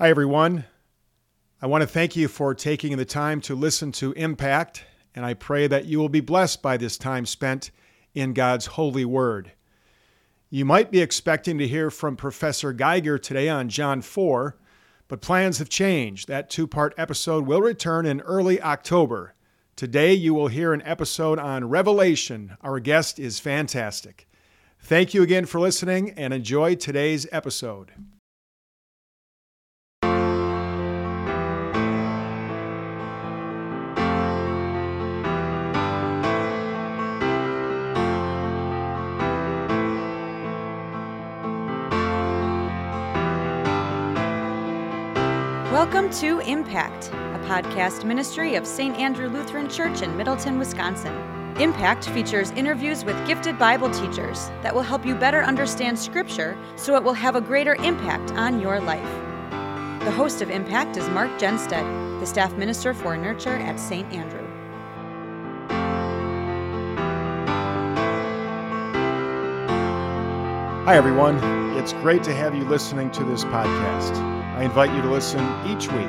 Hi, everyone. I want to thank you for taking the time to listen to Impact, and I pray that you will be blessed by this time spent in God's holy word. You might be expecting to hear from Professor Geiger today on John 4, but plans have changed. That two part episode will return in early October. Today, you will hear an episode on Revelation. Our guest is fantastic. Thank you again for listening and enjoy today's episode. Welcome to Impact, a podcast ministry of St. Andrew Lutheran Church in Middleton, Wisconsin. Impact features interviews with gifted Bible teachers that will help you better understand Scripture so it will have a greater impact on your life. The host of Impact is Mark Genstead, the staff minister for nurture at St. Andrew. Hi, everyone. It's great to have you listening to this podcast. I invite you to listen each week.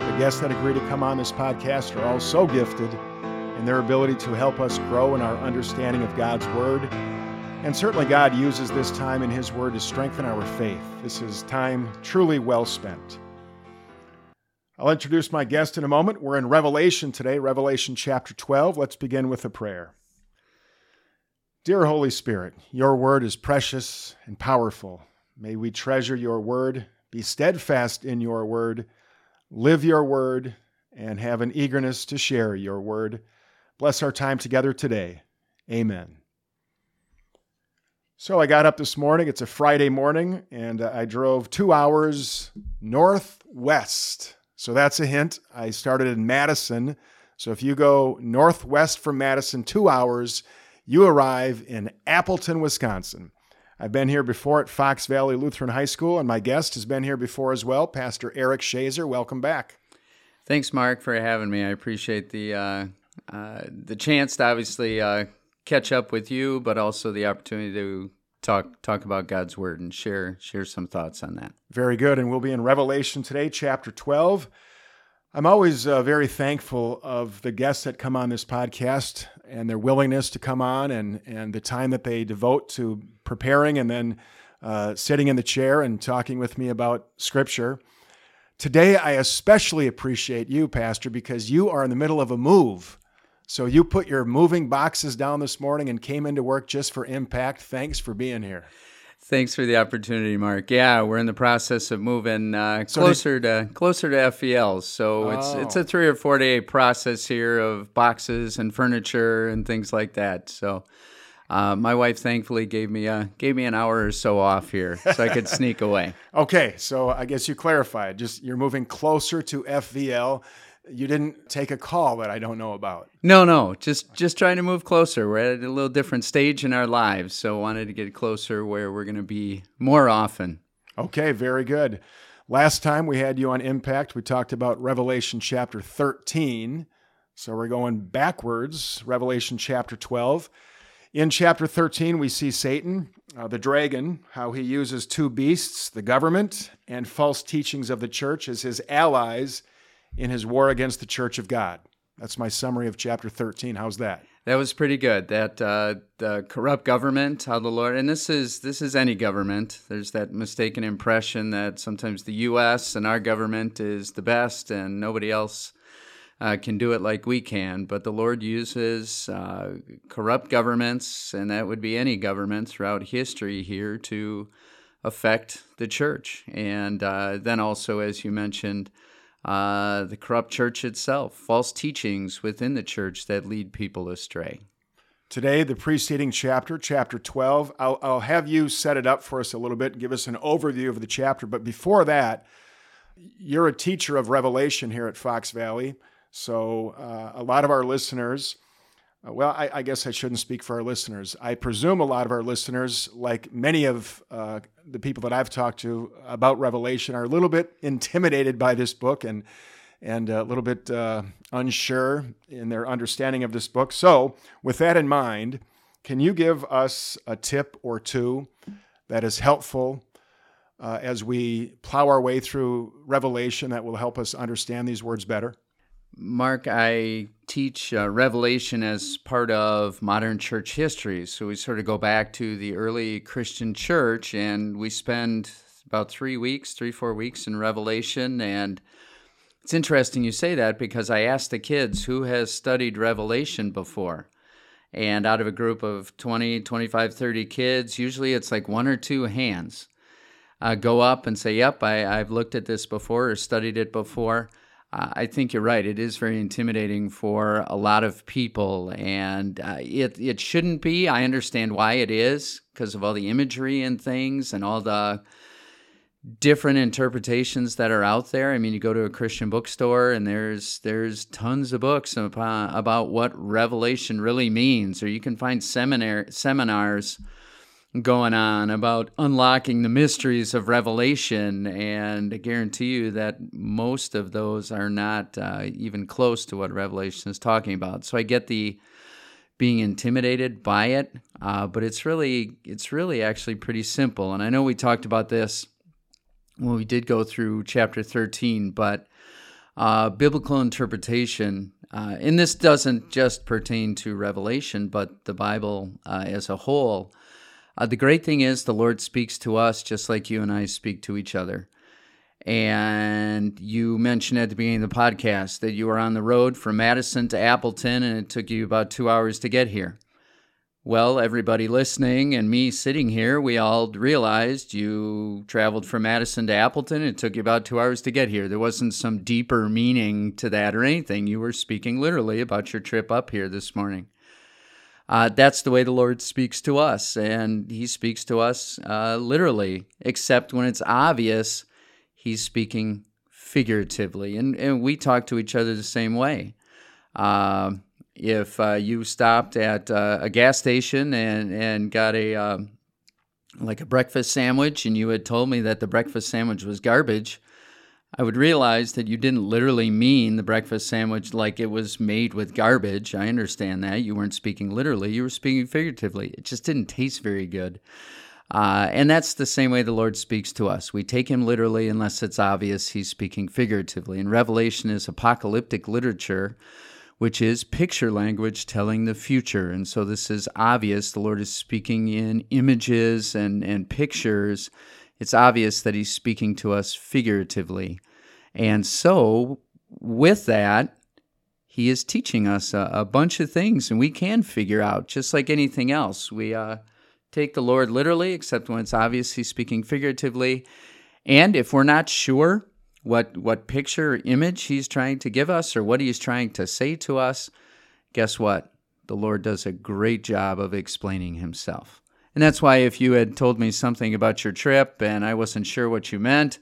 The guests that agree to come on this podcast are all so gifted in their ability to help us grow in our understanding of God's Word. And certainly, God uses this time in His Word to strengthen our faith. This is time truly well spent. I'll introduce my guest in a moment. We're in Revelation today, Revelation chapter 12. Let's begin with a prayer. Dear Holy Spirit, your word is precious and powerful. May we treasure your word, be steadfast in your word, live your word, and have an eagerness to share your word. Bless our time together today. Amen. So I got up this morning. It's a Friday morning, and I drove two hours northwest. So that's a hint. I started in Madison. So if you go northwest from Madison two hours, you arrive in Appleton, Wisconsin. I've been here before at Fox Valley Lutheran High School, and my guest has been here before as well, Pastor Eric Shazer. Welcome back. Thanks, Mark, for having me. I appreciate the uh, uh, the chance to obviously uh, catch up with you, but also the opportunity to talk talk about God's Word and share share some thoughts on that. Very good, and we'll be in Revelation today, chapter twelve. I'm always uh, very thankful of the guests that come on this podcast and their willingness to come on and, and the time that they devote to preparing and then uh, sitting in the chair and talking with me about Scripture. Today, I especially appreciate you, Pastor, because you are in the middle of a move. So you put your moving boxes down this morning and came into work just for impact. Thanks for being here. Thanks for the opportunity, Mark. Yeah, we're in the process of moving uh, So closer to closer to FELs. So it's it's Oh. a three or four day process here of boxes and furniture and things like that. So uh, my wife thankfully gave me a gave me an hour or so off here, so I could sneak away. Okay, so I guess you clarified. Just you're moving closer to FVL. You didn't take a call that I don't know about. No, no, just just trying to move closer. We're at a little different stage in our lives, so wanted to get closer where we're going to be more often. Okay, very good. Last time we had you on Impact, we talked about Revelation chapter 13. So we're going backwards, Revelation chapter 12. In chapter 13, we see Satan, uh, the dragon, how he uses two beasts, the government and false teachings of the church, as his allies in his war against the church of God. That's my summary of chapter 13. How's that? That was pretty good. That uh, the corrupt government, how the Lord, and this is this is any government. There's that mistaken impression that sometimes the U.S. and our government is the best, and nobody else uh, can do it like we can. But the Lord uses uh, corrupt governments, and that would be any government throughout history here to affect the church, and uh, then also, as you mentioned uh, the corrupt church itself, false teachings within the church that lead people astray. Today, the preceding chapter, chapter 12, I'll, I'll have you set it up for us a little bit and give us an overview of the chapter. But before that, you're a teacher of Revelation here at Fox Valley. So uh, a lot of our listeners, well, I, I guess I shouldn't speak for our listeners. I presume a lot of our listeners, like many of uh, the people that I've talked to about Revelation, are a little bit intimidated by this book and and a little bit uh, unsure in their understanding of this book. So, with that in mind, can you give us a tip or two that is helpful uh, as we plow our way through Revelation that will help us understand these words better? Mark, I teach uh, Revelation as part of modern church history. So we sort of go back to the early Christian church and we spend about three weeks, three, four weeks in Revelation. And it's interesting you say that because I asked the kids who has studied Revelation before. And out of a group of 20, 25, 30 kids, usually it's like one or two hands uh, go up and say, Yep, I, I've looked at this before or studied it before. I think you're right. It is very intimidating for a lot of people, and uh, it it shouldn't be. I understand why it is because of all the imagery and things and all the different interpretations that are out there. I mean, you go to a Christian bookstore and there's there's tons of books about what revelation really means, or you can find seminar seminars going on about unlocking the mysteries of revelation and i guarantee you that most of those are not uh, even close to what revelation is talking about so i get the being intimidated by it uh, but it's really it's really actually pretty simple and i know we talked about this when we did go through chapter 13, but uh, biblical interpretation, uh, and this doesn't just pertain to Revelation, but the Bible uh, as a whole. Uh, the great thing is the Lord speaks to us just like you and I speak to each other. And you mentioned at the beginning of the podcast that you were on the road from Madison to Appleton, and it took you about two hours to get here. Well, everybody listening and me sitting here, we all realized you traveled from Madison to Appleton. It took you about two hours to get here. There wasn't some deeper meaning to that or anything. You were speaking literally about your trip up here this morning. Uh, that's the way the Lord speaks to us, and He speaks to us uh, literally, except when it's obvious He's speaking figuratively. And, and we talk to each other the same way. Uh, if you stopped at uh, a gas station and and got a um, like a breakfast sandwich and you had told me that the breakfast sandwich was garbage, I would realize that you didn't literally mean the breakfast sandwich like it was made with garbage. I understand that. You weren't speaking literally, you were speaking figuratively. It just didn't taste very good. Uh, and that's the same way the Lord speaks to us. We take him literally unless it's obvious he's speaking figuratively. And Revelation is apocalyptic literature which is picture language telling the future. And so this is obvious. The Lord is speaking in images and, and pictures. It's obvious that He's speaking to us figuratively. And so, with that, He is teaching us a, a bunch of things, and we can figure out, just like anything else. We uh, take the Lord literally, except when it's obvious He's speaking figuratively. And if we're not sure, what what picture or image he's trying to give us or what he's trying to say to us, guess what? The Lord does a great job of explaining himself. And that's why if you had told me something about your trip and I wasn't sure what you meant,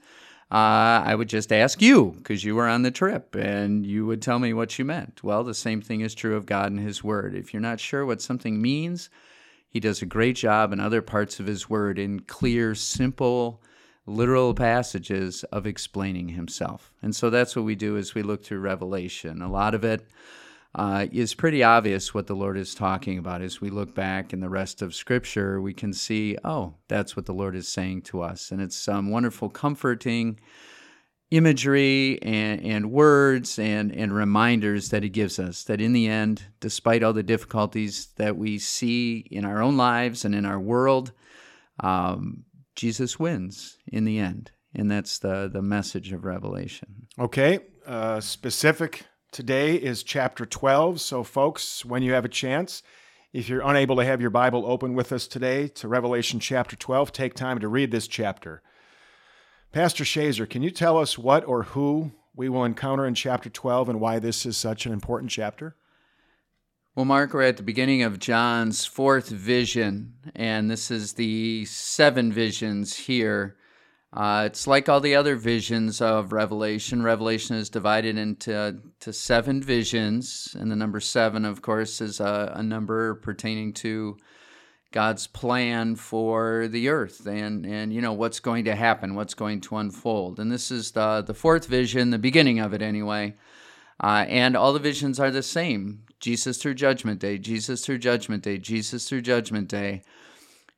uh, I would just ask you because you were on the trip and you would tell me what you meant. Well, the same thing is true of God and His Word. If you're not sure what something means, He does a great job in other parts of His Word in clear, simple, literal passages of explaining himself. And so that's what we do as we look through Revelation. A lot of it uh, is pretty obvious what the Lord is talking about. As we look back in the rest of Scripture, we can see, oh, that's what the Lord is saying to us. And it's some wonderful, comforting imagery and, and words and, and reminders that He gives us that in the end, despite all the difficulties that we see in our own lives and in our world, um, Jesus wins in the end. And that's the, the message of Revelation. Okay. Uh, specific today is chapter 12. So, folks, when you have a chance, if you're unable to have your Bible open with us today to Revelation chapter 12, take time to read this chapter. Pastor Shazer, can you tell us what or who we will encounter in chapter 12 and why this is such an important chapter? Well, Mark, we're at the beginning of John's fourth vision, and this is the seven visions here. Uh, it's like all the other visions of Revelation. Revelation is divided into to seven visions, and the number seven, of course, is a, a number pertaining to God's plan for the earth and and you know what's going to happen, what's going to unfold. And this is the the fourth vision, the beginning of it anyway. Uh, and all the visions are the same. Jesus through Judgment Day, Jesus through Judgment Day, Jesus through Judgment Day.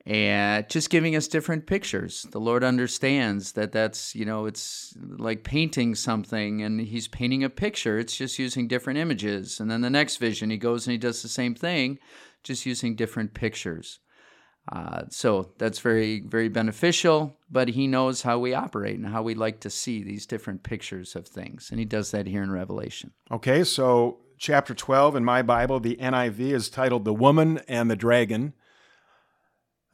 And just giving us different pictures. The Lord understands that that's, you know, it's like painting something and he's painting a picture. It's just using different images. And then the next vision, he goes and he does the same thing, just using different pictures. Uh, so that's very, very beneficial, but he knows how we operate and how we like to see these different pictures of things. And he does that here in Revelation. Okay, so chapter 12 in my Bible, the NIV is titled The Woman and the Dragon.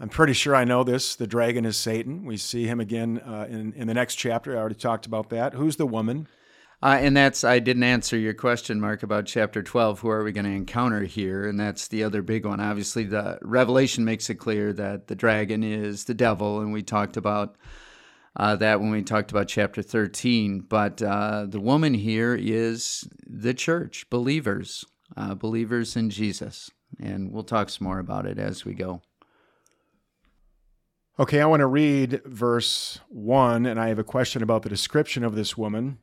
I'm pretty sure I know this. The dragon is Satan. We see him again uh, in, in the next chapter. I already talked about that. Who's the woman? Uh, and that's, I didn't answer your question, Mark, about chapter 12. Who are we going to encounter here? And that's the other big one. Obviously, the Revelation makes it clear that the dragon is the devil, and we talked about uh, that when we talked about chapter 13. But uh, the woman here is the church, believers, uh, believers in Jesus. And we'll talk some more about it as we go. Okay, I want to read verse 1, and I have a question about the description of this woman.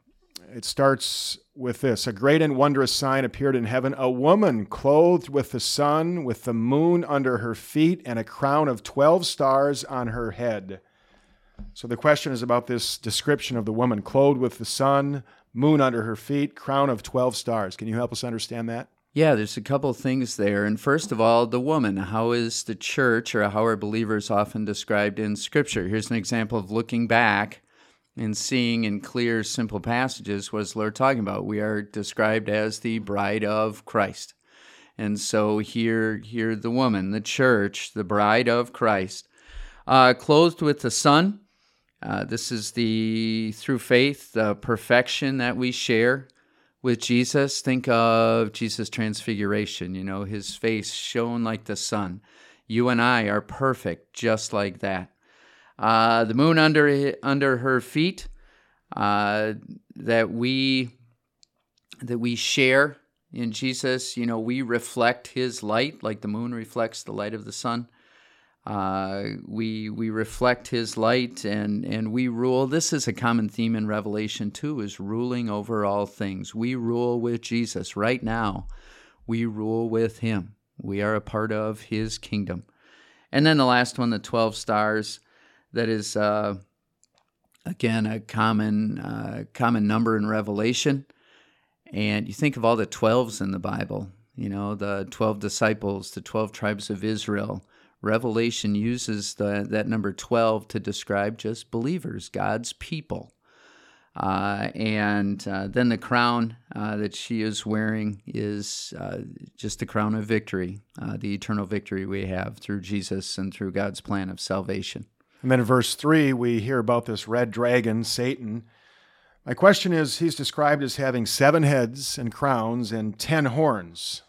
It starts with this A great and wondrous sign appeared in heaven a woman clothed with the sun, with the moon under her feet, and a crown of 12 stars on her head. So the question is about this description of the woman clothed with the sun, moon under her feet, crown of 12 stars. Can you help us understand that? Yeah, there's a couple things there. And first of all, the woman. How is the church or how are believers often described in Scripture? Here's an example of looking back and seeing in clear, simple passages what is the Lord talking about. We are described as the bride of Christ. And so here, here the woman, the church, the bride of Christ, uh, clothed with the sun. Uh, this is the, through faith, the perfection that we share with Jesus, think of Jesus' transfiguration. You know, his face shone like the sun. You and I are perfect just like that. Uh, the moon under under her feet, uh, that we that we share in Jesus. You know, we reflect His light like the moon reflects the light of the sun. Uh, we we reflect His light and and we rule. This is a common theme in Revelation too: is ruling over all things. We rule with Jesus right now. We rule with Him. We are a part of His kingdom. And then the last one, the twelve stars. That is uh, again a common uh, common number in Revelation. And you think of all the twelves in the Bible. You know the twelve disciples, the twelve tribes of Israel Revelation uses the, that number 12 to describe just believers, God's people. Uh, and uh, then the crown uh, that she is wearing is uh, just the crown of victory, uh, the eternal victory we have through Jesus and through God's plan of salvation. And then in verse 3, we hear about this red dragon, Satan. My question is he's described as having seven heads and crowns and ten horns.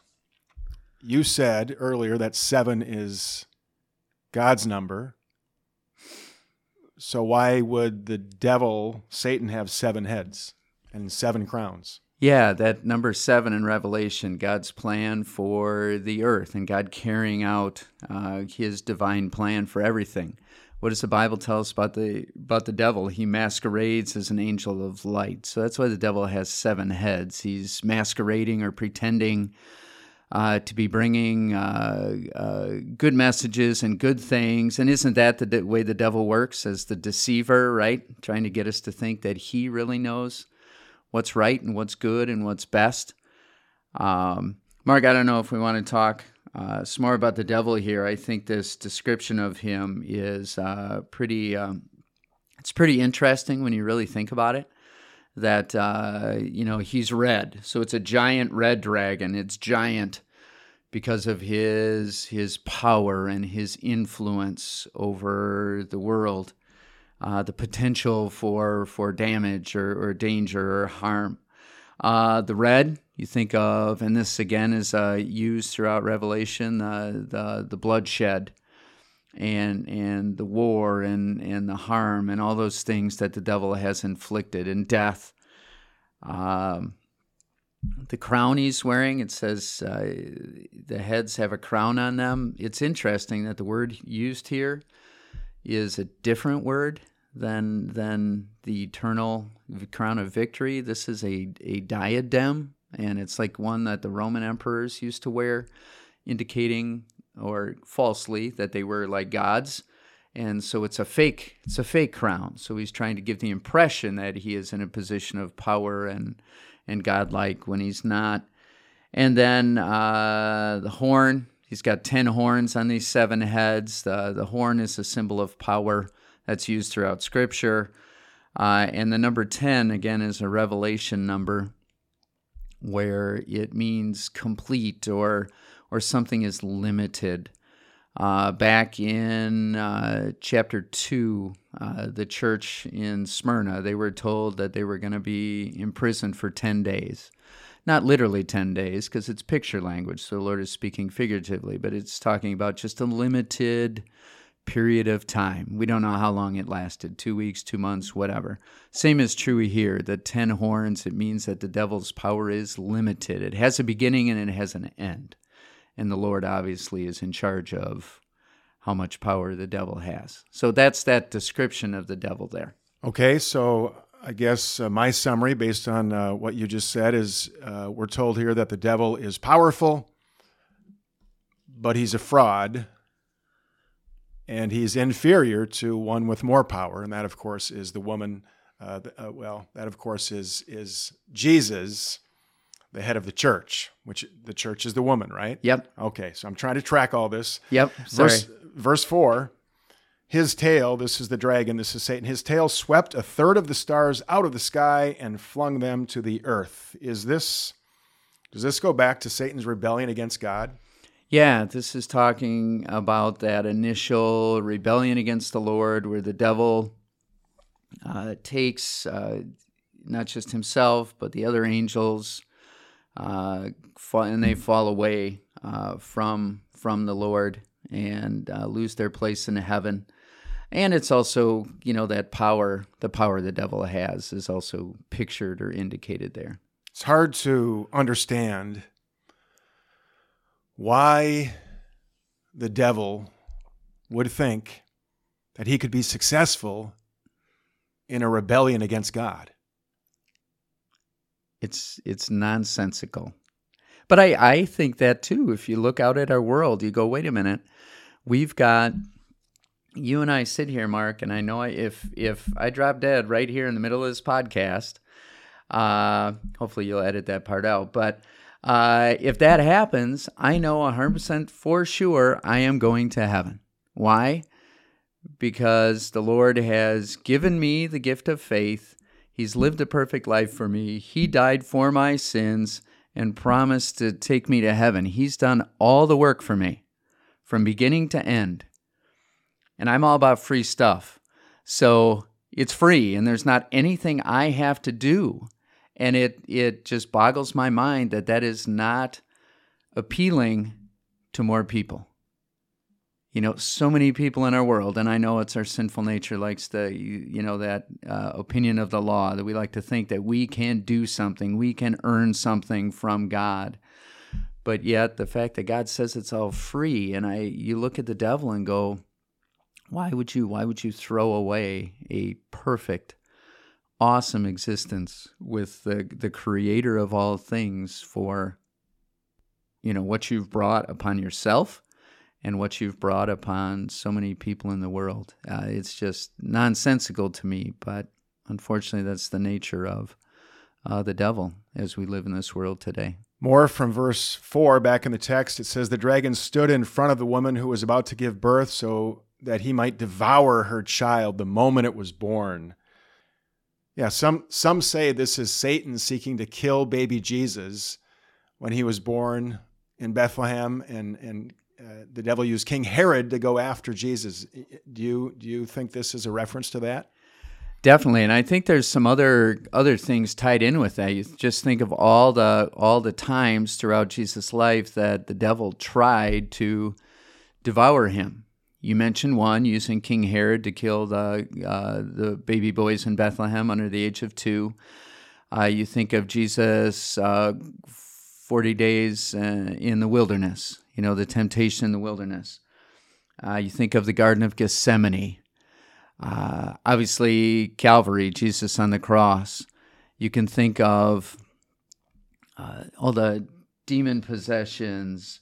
You said earlier that seven is God's number. So why would the devil, Satan, have seven heads and seven crowns? Yeah, that number seven in Revelation, God's plan for the earth and God carrying out uh, His divine plan for everything. What does the Bible tell us about the about the devil? He masquerades as an angel of light. So that's why the devil has seven heads. He's masquerading or pretending uh, to be bringing uh, uh, good messages and good things. And isn't that the way the devil works as the deceiver, right? Trying to get us to think that he really knows what's right and what's good and what's best. Um, Mark, I don't know if we want to talk uh, some more about the devil here. I think this description of him is uh, pretty. Um, it's pretty interesting when you really think about it that uh, you know he's red, so it's a giant red dragon. It's giant because of his his power and his influence over the world, uh, the potential for for damage or, or danger or harm. Uh, the red you think of, and this again is uh, used throughout Revelation, uh, the the bloodshed and and the war and and the harm and all those things that the devil has inflicted and death. Um, the crown he's wearing, it says uh, the heads have a crown on them. It's interesting that the word used here is a different word than than the eternal crown of victory. This is a a diadem, and it's like one that the Roman emperors used to wear, indicating or falsely that they were like gods. And so it's a fake it's a fake crown. So he's trying to give the impression that he is in a position of power and and godlike when he's not. And then uh, the horn, he's got 10 horns on these seven heads. The, the horn is a symbol of power that's used throughout Scripture. Uh, and the number 10, again, is a revelation number where it means complete or, or something is limited. Uh, back in uh, chapter 2, uh, the church in Smyrna, they were told that they were going to be imprisoned for 10 days. Not literally 10 days, because it's picture language, so the Lord is speaking figuratively, but it's talking about just a limited period of time. We don't know how long it lasted two weeks, two months, whatever. Same is true here. The 10 horns, it means that the devil's power is limited. It has a beginning and it has an end. And the Lord obviously is in charge of how much power the devil has. So that's that description of the devil there. Okay, so I guess uh, my summary, based on uh, what you just said, is uh, we're told here that the devil is powerful, but he's a fraud and he's inferior to one with more power, and that, of course, is the woman. Uh, uh, well, that, of course, is is Jesus, the head of the church, which the church is the woman, right? Yep. Okay, so I'm trying to track all this. Yep. Sorry. Verse, verse four. His tail, this is the dragon, this is Satan. His tail swept a third of the stars out of the sky and flung them to the earth. Is this does this go back to Satan's rebellion against God? Yeah, this is talking about that initial rebellion against the Lord where the devil uh, takes uh, not just himself, but the other angels, uh, and they fall away uh, from, from the Lord and uh, lose their place in heaven. And it's also, you know, that power, the power the devil has is also pictured or indicated there. It's hard to understand why the devil would think that he could be successful in a rebellion against God. It's it's nonsensical. But I, I think that too. If you look out at our world, you go, wait a minute, we've got you and I sit here, Mark, and I know if if I drop dead right here in the middle of this podcast, uh, hopefully you'll edit that part out. But uh, if that happens, I know 100% for sure I am going to heaven. Why? Because the Lord has given me the gift of faith. He's lived a perfect life for me. He died for my sins and promised to take me to heaven. He's done all the work for me from beginning to end. And I'm all about free stuff. So it's free, and there's not anything I have to do and it it just boggles my mind that that is not appealing to more people you know so many people in our world and i know it's our sinful nature likes the you, you know that uh, opinion of the law that we like to think that we can do something we can earn something from god. But yet the fact that god says it's all free and i you look at the devil and go why would you why would you throw away a perfect awesome existence with the the creator of all things for you know what you've brought upon yourself and what you've brought upon so many people in the world. Uh, it's just nonsensical to me but unfortunately that's the nature of uh, the devil as we live in this world today. More from verse 4 back in the text. It says the dragon stood in front of the woman who was about to give birth so that he might devour her child the moment it was born. Yeah, some some say this is Satan seeking to kill baby Jesus when he was born in Bethlehem, and and uh, the devil used King Herod to go after Jesus. Do you do you think this is a reference to that? Definitely, and I think there's some other other things tied in with that. You just think of all the all the times throughout Jesus' life that the devil tried to devour him. You mentioned one using King Herod to kill the uh, the baby boys in Bethlehem under the age of two. Uh, you think of Jesus uh, forty days uh, in the wilderness. You know the temptation in the wilderness. Uh, you think of the Garden of Gethsemane. Uh, obviously, Calvary, Jesus on the cross. You can think of all the demon possessions,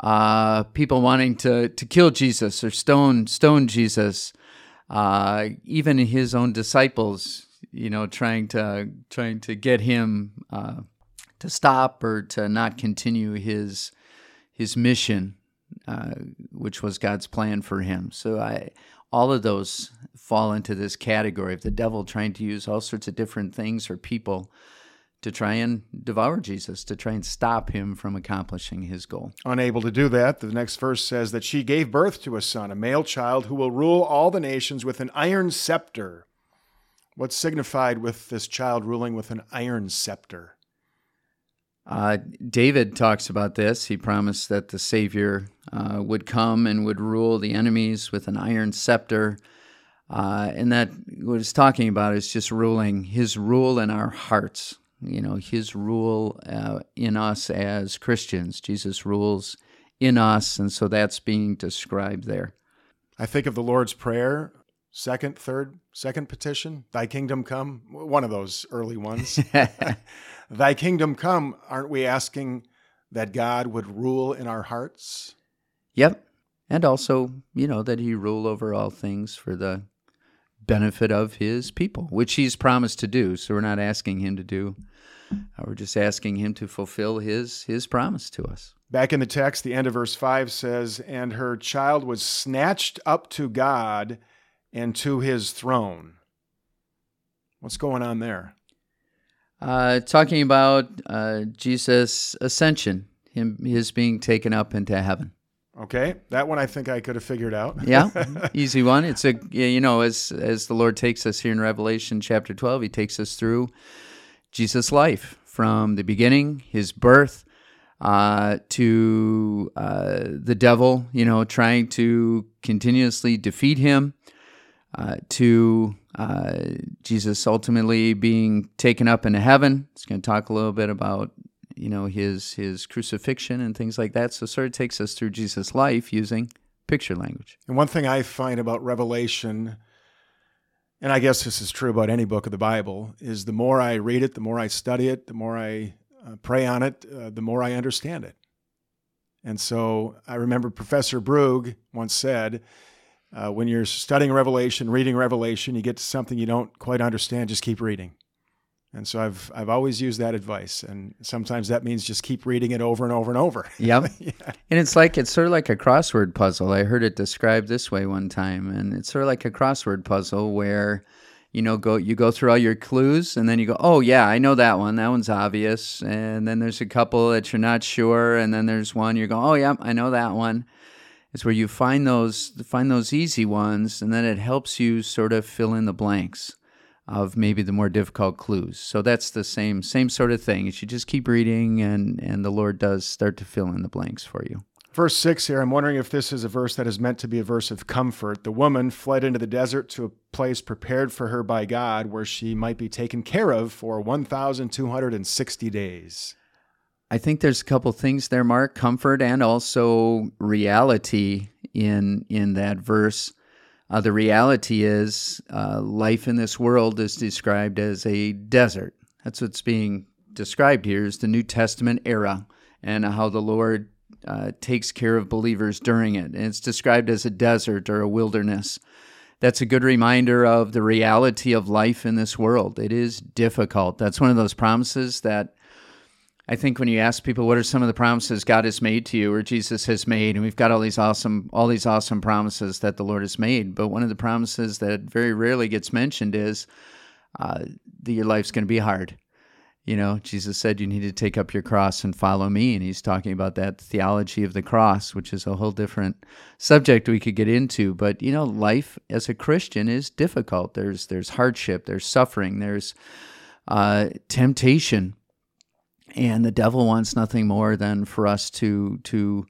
uh, people wanting to, to kill Jesus or stone stone Jesus, uh, even his own disciples, you know, trying to trying to get him uh, to stop or to not continue his his mission, uh, which was God's plan for him. So I, all of those fall into this category of the devil trying to use all sorts of different things or people to try and devour Jesus, to try and stop him from accomplishing his goal. Unable to do that, the next verse says that she gave birth to a son, a male child, who will rule all the nations with an iron scepter. What's signified with this child ruling with an iron scepter? Uh, David talks about this. He promised that the Savior uh, would come and would rule the enemies with an iron scepter. Uh, and that what he's talking about is just ruling his rule in our hearts you know, his rule uh, in us as Christians. Jesus rules in us, and so that's being described there. I think of the Lord's Prayer, second, third, second petition, Thy kingdom come, one of those early ones. Thy kingdom come, aren't we asking that God would rule in our hearts? Yep. And also, you know, that he rule over all things for the benefit of his people, which he's promised to do. So we're not asking him to do uh, we're just asking him to fulfill his his promise to us. Back in the text, the end of verse 5 says, And her child was snatched up to God and to his throne. What's going on there? Uh, talking about uh, Jesus' ascension, him his being taken up into heaven. Okay, that one I think I could have figured out. yeah, easy one. It's a you know as as the Lord takes us here in Revelation chapter twelve, He takes us through Jesus' life from the beginning, his birth, uh, to uh, the devil, you know, trying to continuously defeat him, uh, to uh, Jesus ultimately being taken up into heaven. It's going to talk a little bit about, you know, his his crucifixion and things like that. So, sort of takes us through Jesus' life using picture language. And one thing I find about Revelation and I guess this is true about any book of the Bible, is the more I read it, the more I study it, the more I uh, pray on it, uh, the more I understand it. And so I remember Professor Brugge once said, uh, when you're studying Revelation, reading Revelation, you get to something you don't quite understand, just keep reading. And so I've I've always used that advice, and sometimes that means just keep reading it over and over and over. Yep. yeah. And it's like it's sort of like a crossword puzzle. I heard it described this way one time, and it's sort of like a crossword puzzle where you know go you go through all your clues and then you go oh yeah i know that one that one's obvious and then there's a couple that you're not sure and then there's one you're going oh yeah i know that one it's where you find those find those easy ones and then it helps you sort of fill in the blanks of maybe the more difficult clues. So that's the same same sort of thing. You should just keep reading and and the Lord does start to fill in the blanks for you. Verse 6 here, I'm wondering if this is a verse that is meant to be a verse of comfort. The woman fled into the desert to a place prepared for her by God where she might be taken care of for 1,260 days. I think there's a couple things there, Mark comfort and also reality in, in that verse. Uh, the reality is, uh, life in this world is described as a desert. That's what's being described here is the New Testament era and how the Lord uh, takes care of believers during it. And it's described as a desert or a wilderness. That's a good reminder of the reality of life in this world. It is difficult. That's one of those promises that I think when you ask people what are some of the promises God has made to you or Jesus has made, and we've got all these awesome all these awesome promises that the Lord has made, but one of the promises that very rarely gets mentioned is uh, that your life's going to be hard. You know, Jesus said you need to take up your cross and follow me, and he's talking about that theology of the cross, which is a whole different subject we could get into. But you know, life as a Christian is difficult. There's there's hardship, there's suffering, there's uh, temptation and the devil wants nothing more than for us to to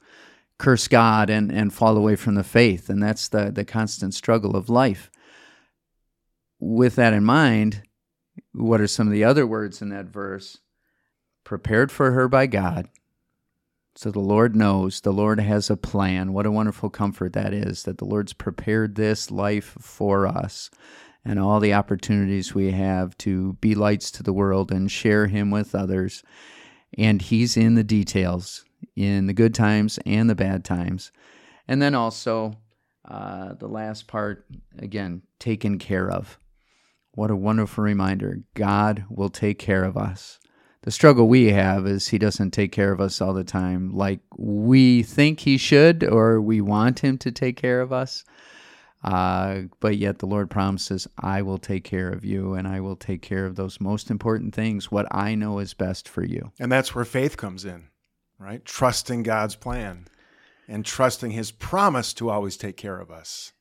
curse God and and fall away from the faith, and that's the the constant struggle of life. With that in mind, what are some of the other words in that verse? Prepared for her by God. So the Lord knows, the Lord has a plan. What a wonderful comfort that is that the Lord's prepared this life for us and all the opportunities we have to be lights to the world and share Him with others and he's in the details. in the good times and the bad times. And then also uh, the last part, again, taken care of. What a wonderful reminder. God will take care of us. The struggle we have is He doesn't take care of us all the time like we think He should or we want Him to take care of us. Uh, but yet the Lord promises, I will take care of you and I will take care of those most important things, what I know is best for you. And that's where faith comes in, right? Trusting God's plan and trusting his promise to always take care of us.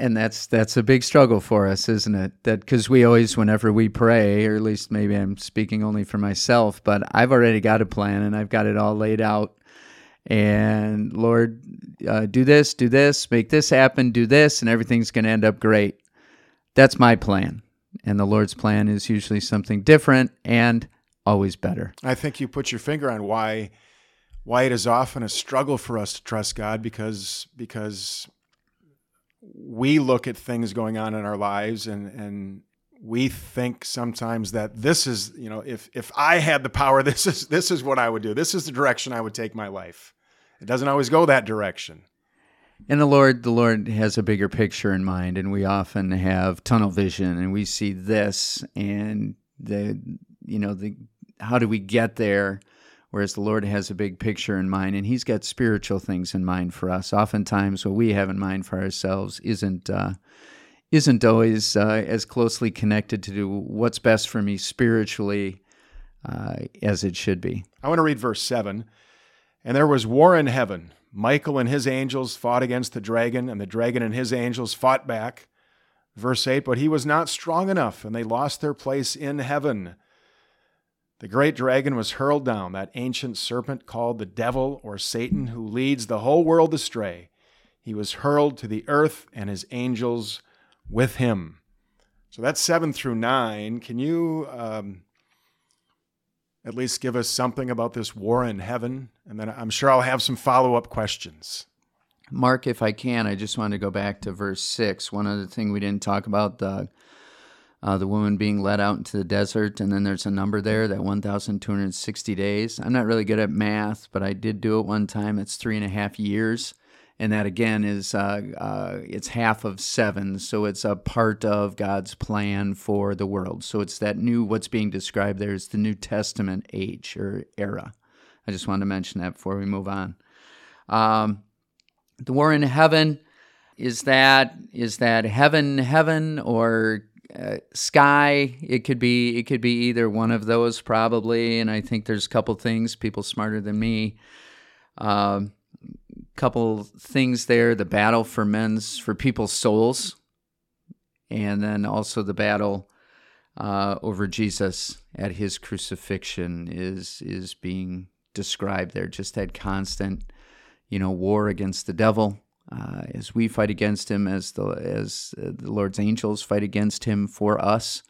And that's that's a big struggle for us, isn't it? That because we always, whenever we pray, or at least maybe I'm speaking only for myself, but I've already got a plan and I've got it all laid out. And Lord, uh, do this, do this, make this happen, do this, and everything's going to end up great. That's my plan. And the Lord's plan is usually something different and always better. I think you put your finger on why why it is often a struggle for us to trust God because because we look at things going on in our lives and and we think sometimes that this is you know if if I had the power this is this is what I would do this is the direction I would take my life it doesn't always go that direction. And the Lord, the Lord has a bigger picture in mind, and we often have tunnel vision, and we see this, and the, you know, the how do we get there? Whereas the Lord has a big picture in mind, and He's got spiritual things in mind for us. Oftentimes, what we have in mind for ourselves isn't uh, isn't always uh, as closely connected to what's best for me spiritually uh, as it should be. I want to read verse seven. And there was war in heaven. Michael and his angels fought against the dragon, and the dragon and his angels fought back. Verse 8 But he was not strong enough, and they lost their place in heaven. The great dragon was hurled down, that ancient serpent called the devil or Satan, who leads the whole world astray. He was hurled to the earth, and his angels with him. So that's 7 through 9. Can you um, at least give us something about this war in heaven? And then I'm sure I'll have some follow up questions. Mark, if I can, I just want to go back to verse 6. One other thing we didn't talk about the, uh, the woman being led out into the desert, and then there's a number there, that 1,260 days. I'm not really good at math, but I did do it one time. It's three and a half years and that again is uh, uh, it's half of seven, so it's a part of God's plan for the world. So it's that new what's being described there is the New Testament age or era. I just wanted to mention that before we move on. Um, the war in heaven is that is that heaven heaven or uh, sky it could be it could be either one of those probably and i think there's a couple things people smarter than me um, couple things there. The battle for men's for people's souls. And then also the battle uh, over jesus at his crucifixion is is being described there. Just that constant you know war against the devil uh, as we fight against him as the as the lord's angels fight against him for us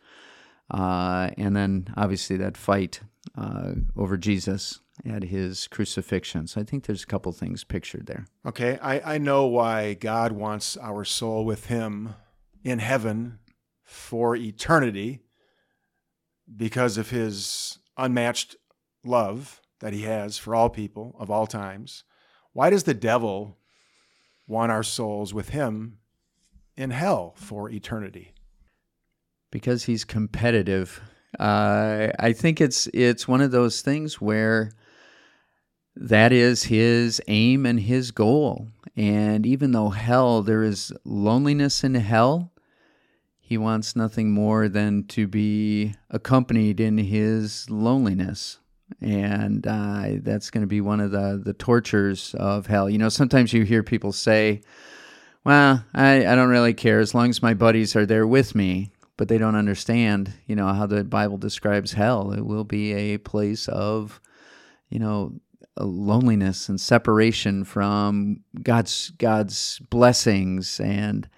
uh, and then obviously that fight uh, over jesus at his crucifixion. So I think there's a couple things pictured there. Okay, I, I know why God wants our soul with him in heaven for eternity because of his unmatched love that he has for all people of all times. Why does the devil want our souls with him in hell for eternity? Because he's competitive. Uh, I think it's it's one of those things where that is his aim and his goal. And even though hell, there is loneliness in hell, he wants nothing more than to be accompanied in his loneliness. And uh, that's going to be one of the, the tortures of hell. You know, sometimes you hear people say, well, I, I don't really care as long as my buddies are there with me. But they don't understand, you know, how the Bible describes hell. It will be a place of, you know, loneliness and separation from God's God's blessings and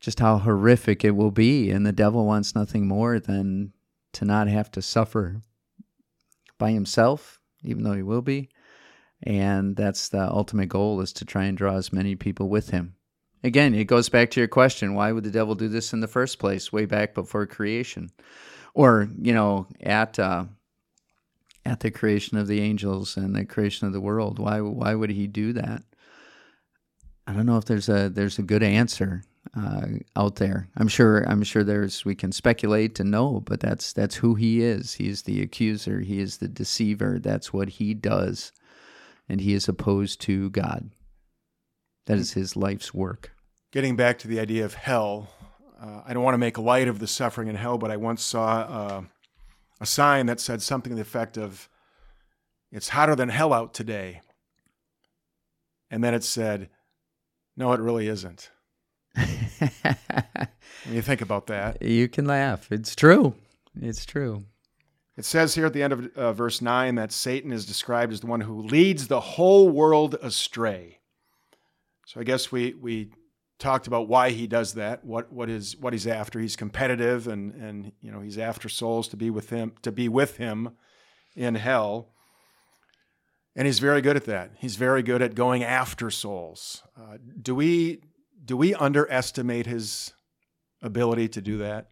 just how horrific it will be. And the devil wants nothing more than to not have to suffer by himself even though he will be. And that's the ultimate goal is to try and draw as many people with him again it goes back to your question why would the devil do this in the first place way back before creation or you know at uh, at the creation of the angels and the creation of the world. Why why would he do that? I don't know if there's a there's a good answer uh, out there. I'm sure I'm sure there's we can speculate and know, but that's that's who he is. He's the accuser. He is the deceiver. That's what he does, and he is opposed to God. That is his life's work. Getting back to the idea of hell, uh, I don't want to make light of the suffering in hell, but I once saw uh, a sign that said something to the effect of, "It's hotter than hell out today," and then it said, "No, it really isn't." when you think about that, you can laugh. It's true. It's true. It says here at the end of uh, verse 9 that Satan is described as the one who leads the whole world astray. So I guess we, we talked about why he does that, what, what, is, what he's after. He's competitive and, and you know, he's after souls to be with him, to be with him in hell. And he's very good at that. He's very good at going after souls. Uh, do we do we underestimate his ability to do that?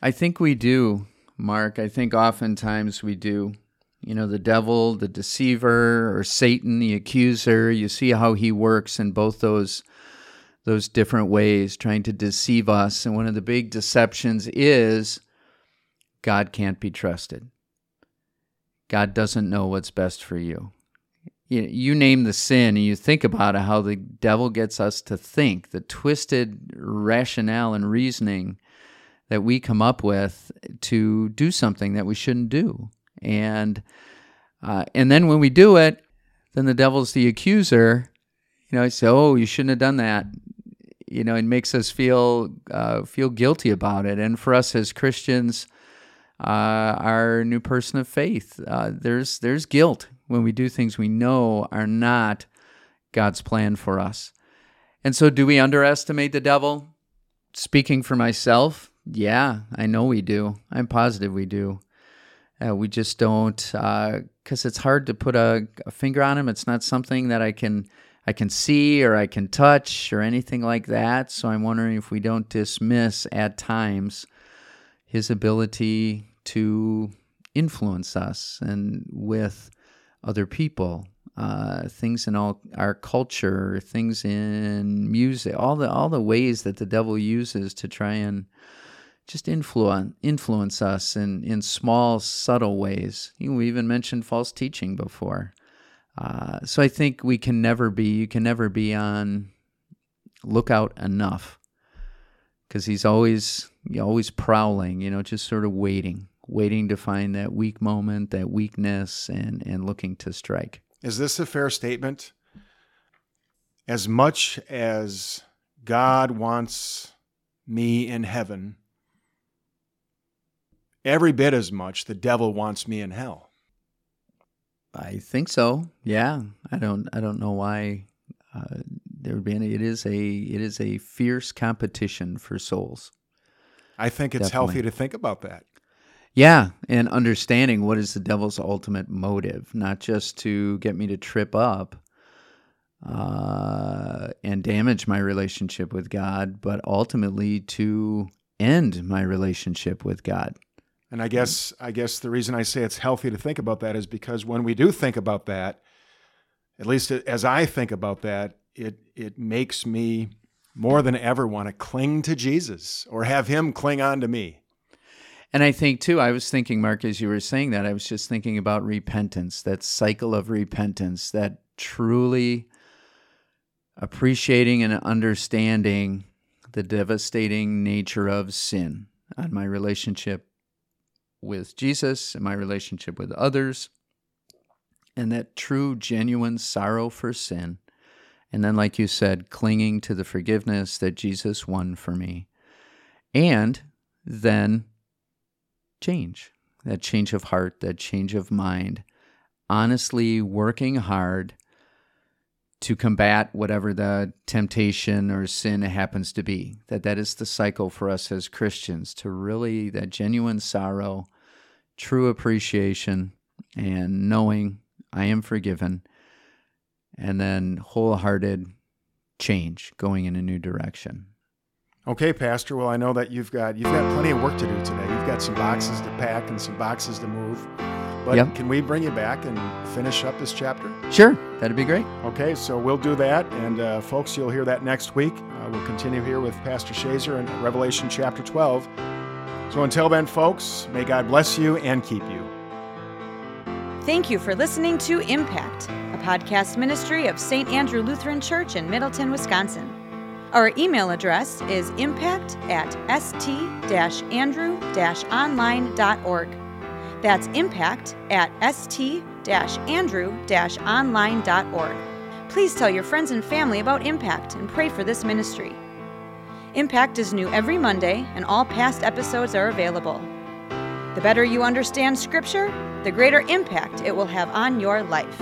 I think we do, Mark. I think oftentimes we do. You know, the devil, the deceiver, or Satan, the accuser, you see how he works in both those those different ways trying to deceive us. And one of the big deceptions is God can't be trusted. God doesn't know what's best for you you, name the sin and you think about it, how the devil gets us to think, the twisted rationale and reasoning that we come up with to do something that we shouldn't do. And uh, and then when we do it, then the devil's the accuser. You know, I say, "Oh, you shouldn't have done that." You know, it makes us feel uh, feel guilty about it. And for us as Christians, uh, our new person of faith, uh, there's there's guilt when we do things we know are not God's plan for us. And so, do we underestimate the devil? Speaking for myself, yeah, I know we do. I'm positive we do. Uh, we just don't, because uh, it's hard to put a, a, finger on him. It's not something that I can I can see or I can touch or anything like that. So I'm wondering if we don't dismiss at times his ability to influence us and with other people, uh, things in all our culture, things in music, all the all the ways that the devil uses to try and just influence influence us in in small, subtle ways. We even mentioned false teaching before. Uh, so I think we can never be you can never be on lookout enough because he's always always prowling, you know, just sort of waiting waiting to find that weak moment, that weakness, and, and looking to strike. Is this a fair statement? As much as God wants me in heaven, every bit as much the devil wants me in hell. I think so. Yeah, I don't. I don't know why uh, there would be any. It is a. It is a fierce competition for souls. I think it's Definitely. healthy to think about that. Yeah, and understanding what is the devil's ultimate motive, not just to get me to trip up uh, and damage my relationship with God, but ultimately to end my relationship with God. And I mm-hmm. guess I guess the reason I say it's healthy to think about that is because when we do think about that, at least as I think about that, it it makes me more than ever want to cling to Jesus or have him cling on to me. And I think too, I was thinking, Mark, as you were saying that, I was just thinking about repentance, that cycle of repentance, that truly appreciating and understanding the devastating nature of sin on my relationship with Jesus and my relationship with others, and that true, genuine sorrow for sin. And then, like you said, clinging to the forgiveness that Jesus won for me. And then change, that change of heart, that change of mind, honestly working hard to combat whatever the temptation or sin happens to be. That that is the cycle for us as Christians to really that genuine sorrow, true appreciation and knowing I am forgiven and then wholehearted change going in a new direction. Okay, Pastor. Well, I know that you've got you've got plenty of work to do today. You've got some boxes to pack and some boxes to move. But Yep. can we bring you back and finish up this chapter? Sure, that'd be great. Okay, so we'll do that. And uh, folks, you'll hear that next week. Uh, we'll continue here with Pastor Shazer in Revelation chapter 12. So until then, folks, may God bless you and keep you. Thank you for listening to Impact, a podcast ministry of St. Andrew Lutheran Church in Middleton, Wisconsin. Our email address is impact at st-andrew-online.org. That's impact at st-andrew-online.org. Please tell your friends and family about Impact and pray for this ministry. Impact is new every Monday, and all past episodes are available. The better you understand Scripture, the greater impact it will have on your life.